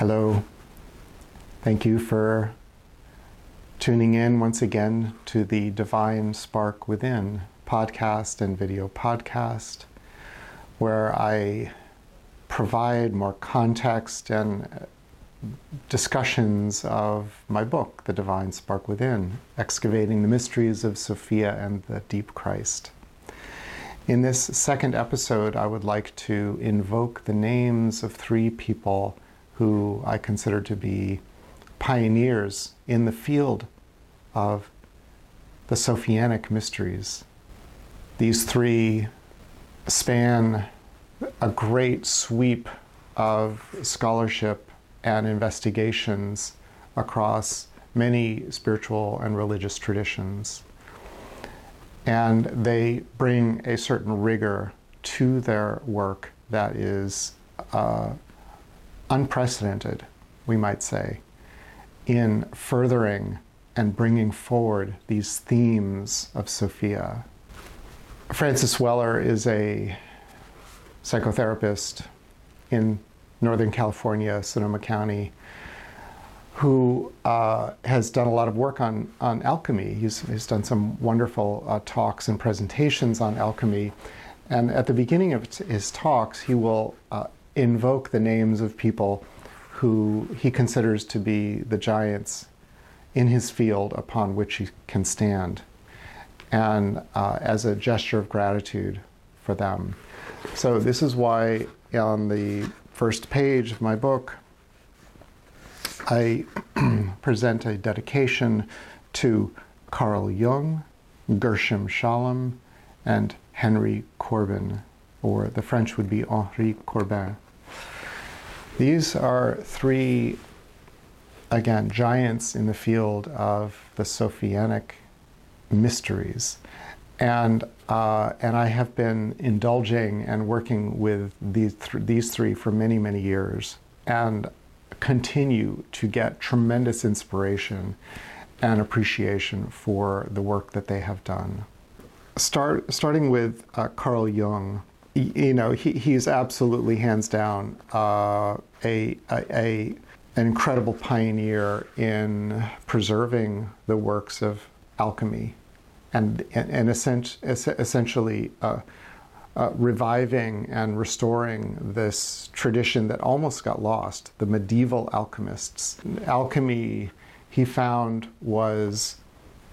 Hello. Thank you for tuning in once again to the Divine Spark Within podcast and video podcast, where I provide more context and discussions of my book, The Divine Spark Within Excavating the Mysteries of Sophia and the Deep Christ. In this second episode, I would like to invoke the names of three people who I consider to be pioneers in the field of the Sophianic mysteries. These three span a great sweep of scholarship and investigations across many spiritual and religious traditions. And they bring a certain rigor to their work that is uh, unprecedented, we might say, in furthering and bringing forward these themes of Sophia. Francis Weller is a psychotherapist in Northern California, Sonoma County, who uh, has done a lot of work on, on alchemy. He's, he's done some wonderful uh, talks and presentations on alchemy. And at the beginning of his talks, he will uh, invoke the names of people who he considers to be the giants in his field upon which he can stand, and uh, as a gesture of gratitude for them. So, this is why on the first page of my book, I present a dedication to Carl Jung, Gershom Scholem, and Henry Corbin, or the French would be Henri Corbin. These are three, again, giants in the field of the Sophianic mysteries. And, uh, and I have been indulging and working with these, th- these three for many, many years and continue to get tremendous inspiration and appreciation for the work that they have done. Start, starting with uh, Carl Jung, you know, he, he's absolutely hands down uh, a, a, a, an incredible pioneer in preserving the works of alchemy and, and, and essentially uh, uh, reviving and restoring this tradition that almost got lost the medieval alchemists. Alchemy, he found, was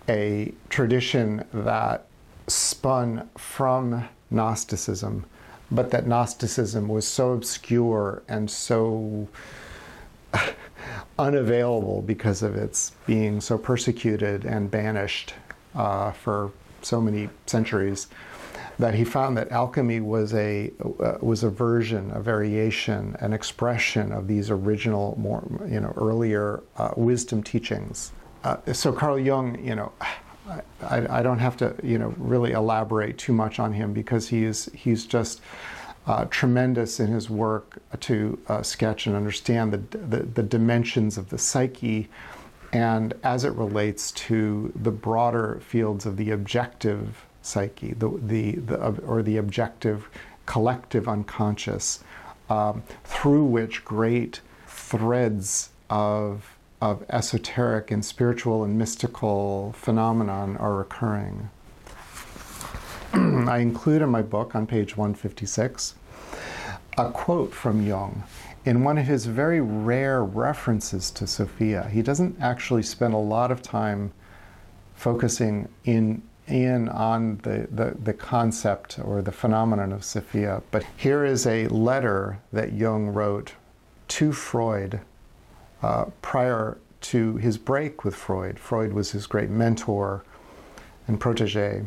a tradition that spun from Gnosticism, but that Gnosticism was so obscure and so unavailable because of its being so persecuted and banished uh, for so many centuries that he found that alchemy was a uh, was a version, a variation, an expression of these original, more you know, earlier uh, wisdom teachings. Uh, so Carl Jung, you know, I, I, don't have to, you know, really elaborate too much on him because he's he's just uh, tremendous in his work to uh, sketch and understand the, the, the dimensions of the psyche, and as it relates to the broader fields of the objective psyche, the the, the or the objective collective unconscious, um, through which great threads of of esoteric and spiritual and mystical phenomenon are occurring. I include in my book on page 156 a quote from Jung in one of his very rare references to Sophia. He doesn't actually spend a lot of time focusing in in on the, the, the concept or the phenomenon of Sophia. But here is a letter that Jung wrote to Freud uh, prior to his break with Freud. Freud was his great mentor and protege.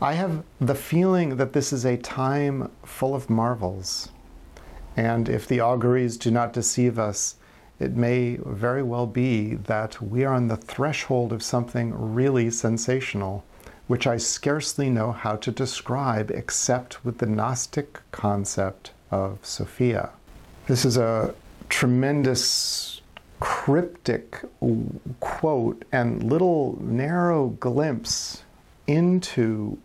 I have the feeling that this is a time full of marvels. And if the auguries do not deceive us, it may very well be that we are on the threshold of something really sensational, which I scarcely know how to describe except with the Gnostic concept of Sophia. This is a tremendous cryptic quote and little narrow glimpse into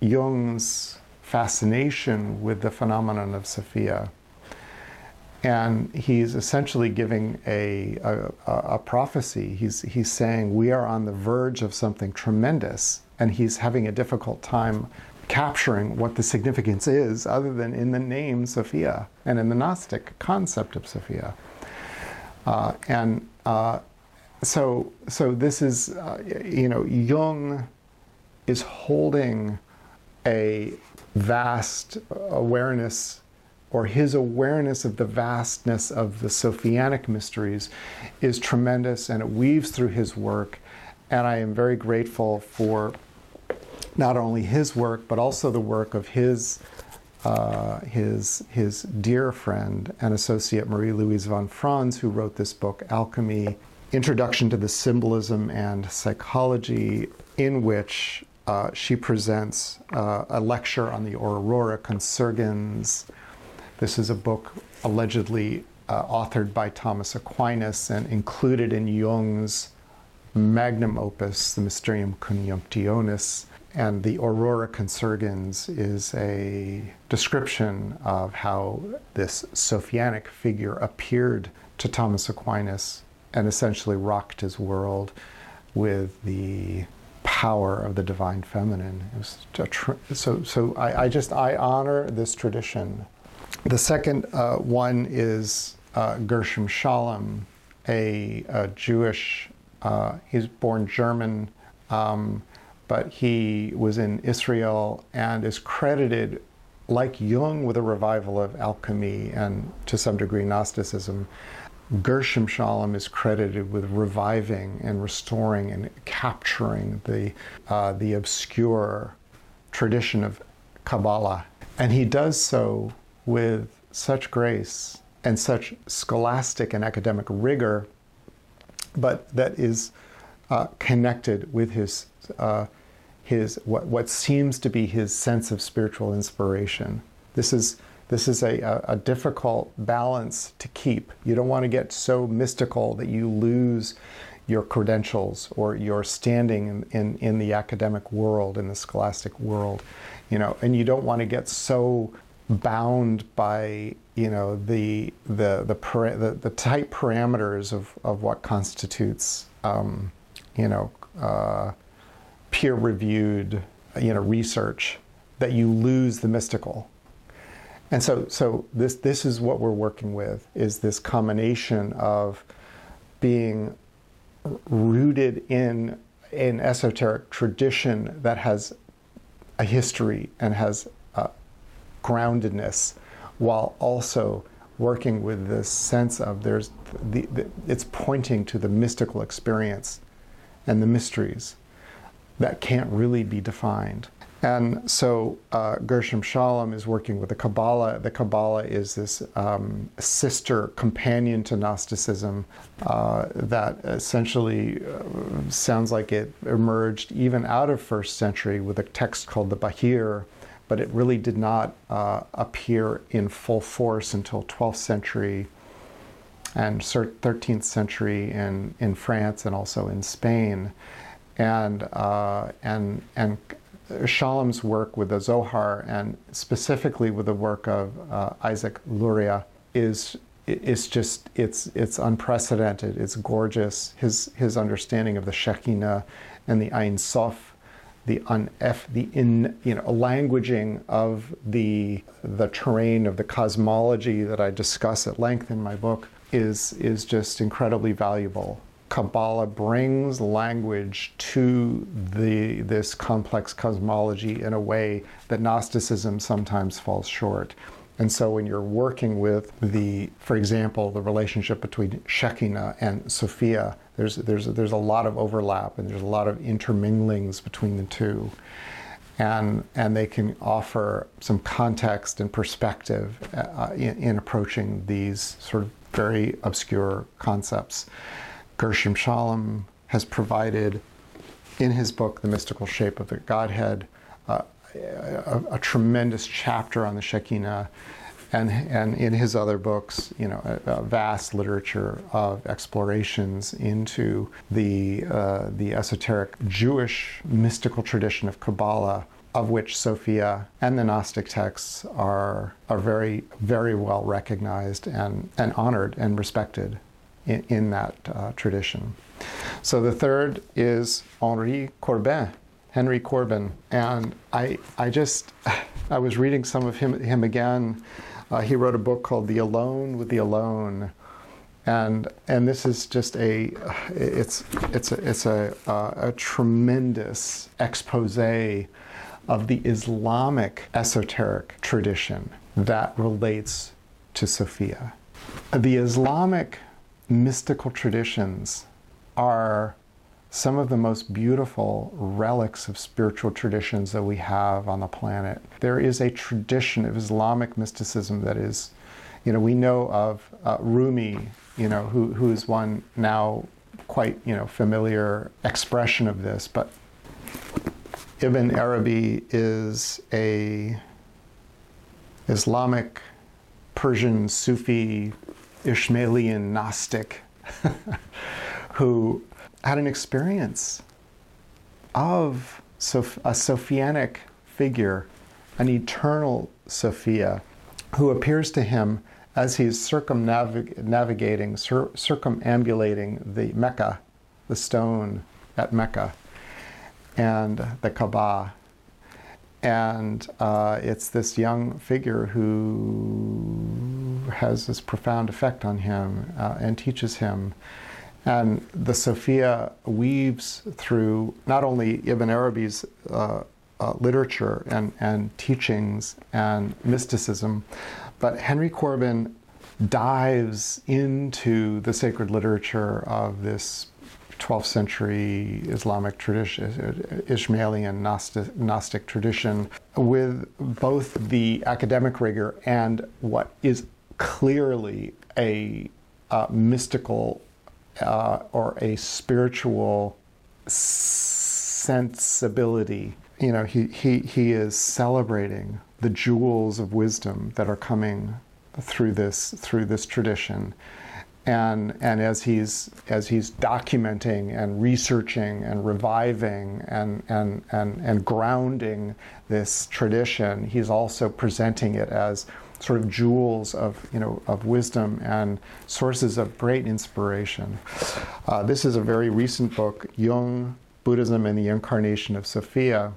Jung's fascination with the phenomenon of Sophia. and he's essentially giving a, a, a, prophecy. He's, he's saying we are on the verge of something tremendous, and he's having a difficult time capturing what the significance is, other than in the name Sophia and in the Gnostic concept of Sophia. Uh, and uh, so, so this is, uh, you know, Jung is holding a vast awareness or his awareness of the vastness of the Sophianic mysteries is tremendous and it weaves through his work. And I am very grateful for not only his work, but also the work of his, uh, his, his dear friend and associate Marie Louise von Franz, who wrote this book, Alchemy Introduction to the Symbolism and Psychology, in which uh, she presents uh, a lecture on the Aurora Consurgens this is a book allegedly uh, authored by Thomas Aquinas and included in Jung's magnum opus, the Mysterium Conjunctionis. And the Aurora Consurgens is a description of how this Sophianic figure appeared to Thomas Aquinas and essentially rocked his world with the power of the divine feminine. Tr- so, so I, I just I honor this tradition the second uh, one is uh, Gershom Scholem, a, a Jewish, uh, he's born German, um, but he was in Israel and is credited, like Jung, with a revival of alchemy and to some degree Gnosticism. Gershom Scholem is credited with reviving and restoring and capturing the, uh, the obscure tradition of Kabbalah. And he does so with such grace and such scholastic and academic rigor, but that is uh, connected with his, uh, his what, what seems to be his sense of spiritual inspiration. This is, this is a, a, difficult balance to keep. You don't want to get so mystical that you lose your credentials or your standing in, in, in the academic world, in the scholastic world, you know, and you don't want to get so bound by you know the the the the, the tight parameters of, of what constitutes um, you know uh, peer reviewed you know research that you lose the mystical. And so so this this is what we're working with is this combination of being rooted in an esoteric tradition that has a history and has groundedness while also working with this sense of there's the, the, it's pointing to the mystical experience and the mysteries that can't really be defined. And so uh, Gershom Scholem is working with the Kabbalah. The Kabbalah is this um, sister companion to Gnosticism uh, that essentially uh, sounds like it emerged even out of first century with a text called the Bahir, but it really did not uh, appear in full force until 12th century and 13th century in, in France and also in Spain. And, uh, and, and Scholem's work with the Zohar and specifically with the work of uh, Isaac Luria is it's just it's it's unprecedented. It's gorgeous. His his understanding of the Shekhinah and the Ein Sof the unf the in you know languaging of the the terrain of the cosmology that I discuss at length in my book is is just incredibly valuable. Kabbalah brings language to the this complex cosmology in a way that Gnosticism sometimes falls short. And so when you're working with the, for example, the relationship between Shekinah and Sophia, there's, there's, there's a lot of overlap and there's a lot of interminglings between the two. And, and they can offer some context and perspective uh, in, in approaching these sort of very obscure concepts. Gershom Scholem has provided in his book, The Mystical Shape of the Godhead, uh, a, a, tremendous chapter on the Shekinah, and, and in his other books, you know, a, a vast literature of explorations into the, uh, the esoteric Jewish mystical tradition of Kabbalah of which Sophia and the Gnostic texts are, are very, very well recognized and, and honored and respected in, in that uh, tradition. So the third is Henri Corbin, Henry Corbin. And I, I just, I was reading some of him, him again. Uh, he wrote a book called The Alone with the Alone. And, and this is just a, it's, it's a, it's a, a, a tremendous expose of the Islamic esoteric tradition that relates to Sophia. The Islamic mystical traditions are some of the most beautiful relics of spiritual traditions that we have on the planet. There is a tradition of Islamic mysticism that is, you know, we know of uh, Rumi, you know, who, who is one now quite, you know, familiar expression of this, but Ibn Arabi is a Islamic, Persian, Sufi, Ismailian Gnostic who had an experience of a Sophianic figure, an eternal Sophia, who appears to him as he's circumnavigating, cir- circumambulating the Mecca, the stone at Mecca, and the Kaaba. And uh, it's this young figure who has this profound effect on him uh, and teaches him. And the Sophia weaves through not only Ibn Arabi's uh, uh, literature and, and teachings and mysticism, but Henry Corbin dives into the sacred literature of this 12th century Islamic tradition, Ismailian Gnostic, Gnostic tradition, with both the academic rigor and what is clearly a uh, mystical uh, or a spiritual sensibility. You know, he, he, he is celebrating the jewels of wisdom that are coming through this through this tradition. And, and as he's as he's documenting and researching and reviving and, and, and, and grounding this tradition, he's also presenting it as sort of jewels of, you know, of wisdom and sources of great inspiration. Uh, this is a very recent book, Jung, Buddhism and the Incarnation of Sophia,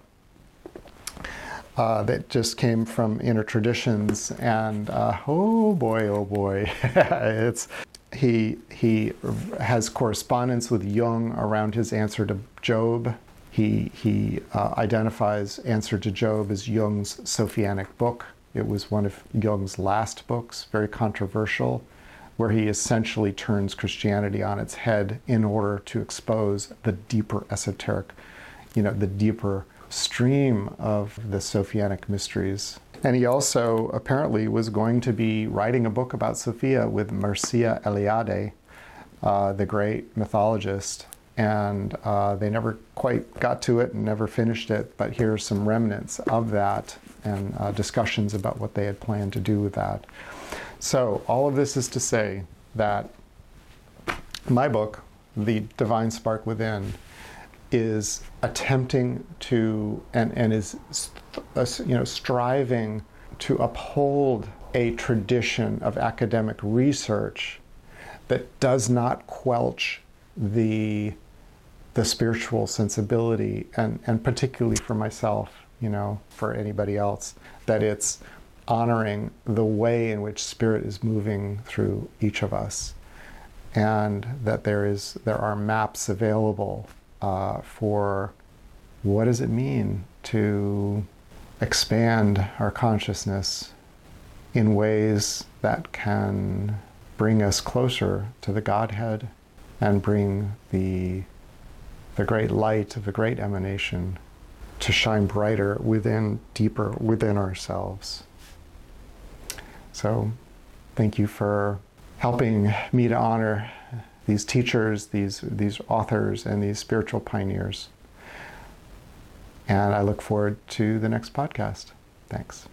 uh, that just came from Inner Traditions, and uh, oh boy, oh boy, it's he he has correspondence with Jung around his answer to Job. He he uh, identifies Answer to Job as Jung's Sophianic book. It was one of Jung's last books, very controversial, where he essentially turns Christianity on its head in order to expose the deeper esoteric, you know, the deeper stream of the Sophianic mysteries. And he also apparently was going to be writing a book about Sophia with Mircea Eliade, uh, the great mythologist. And uh, they never quite got to it and never finished it, but here are some remnants of that and uh, discussions about what they had planned to do with that. So, all of this is to say that my book, The Divine Spark Within, is attempting to and, and is you know striving to uphold a tradition of academic research that does not quelch the the spiritual sensibility and, and particularly for myself you know, for anybody else, that it's honoring the way in which spirit is moving through each of us, and that there is there are maps available uh, for what does it mean to expand our consciousness in ways that can bring us closer to the Godhead and bring the the great light of the great emanation to shine brighter within, deeper within ourselves. So, thank you for helping me to honor these teachers, these, these authors, and these spiritual pioneers. And I look forward to the next podcast. Thanks.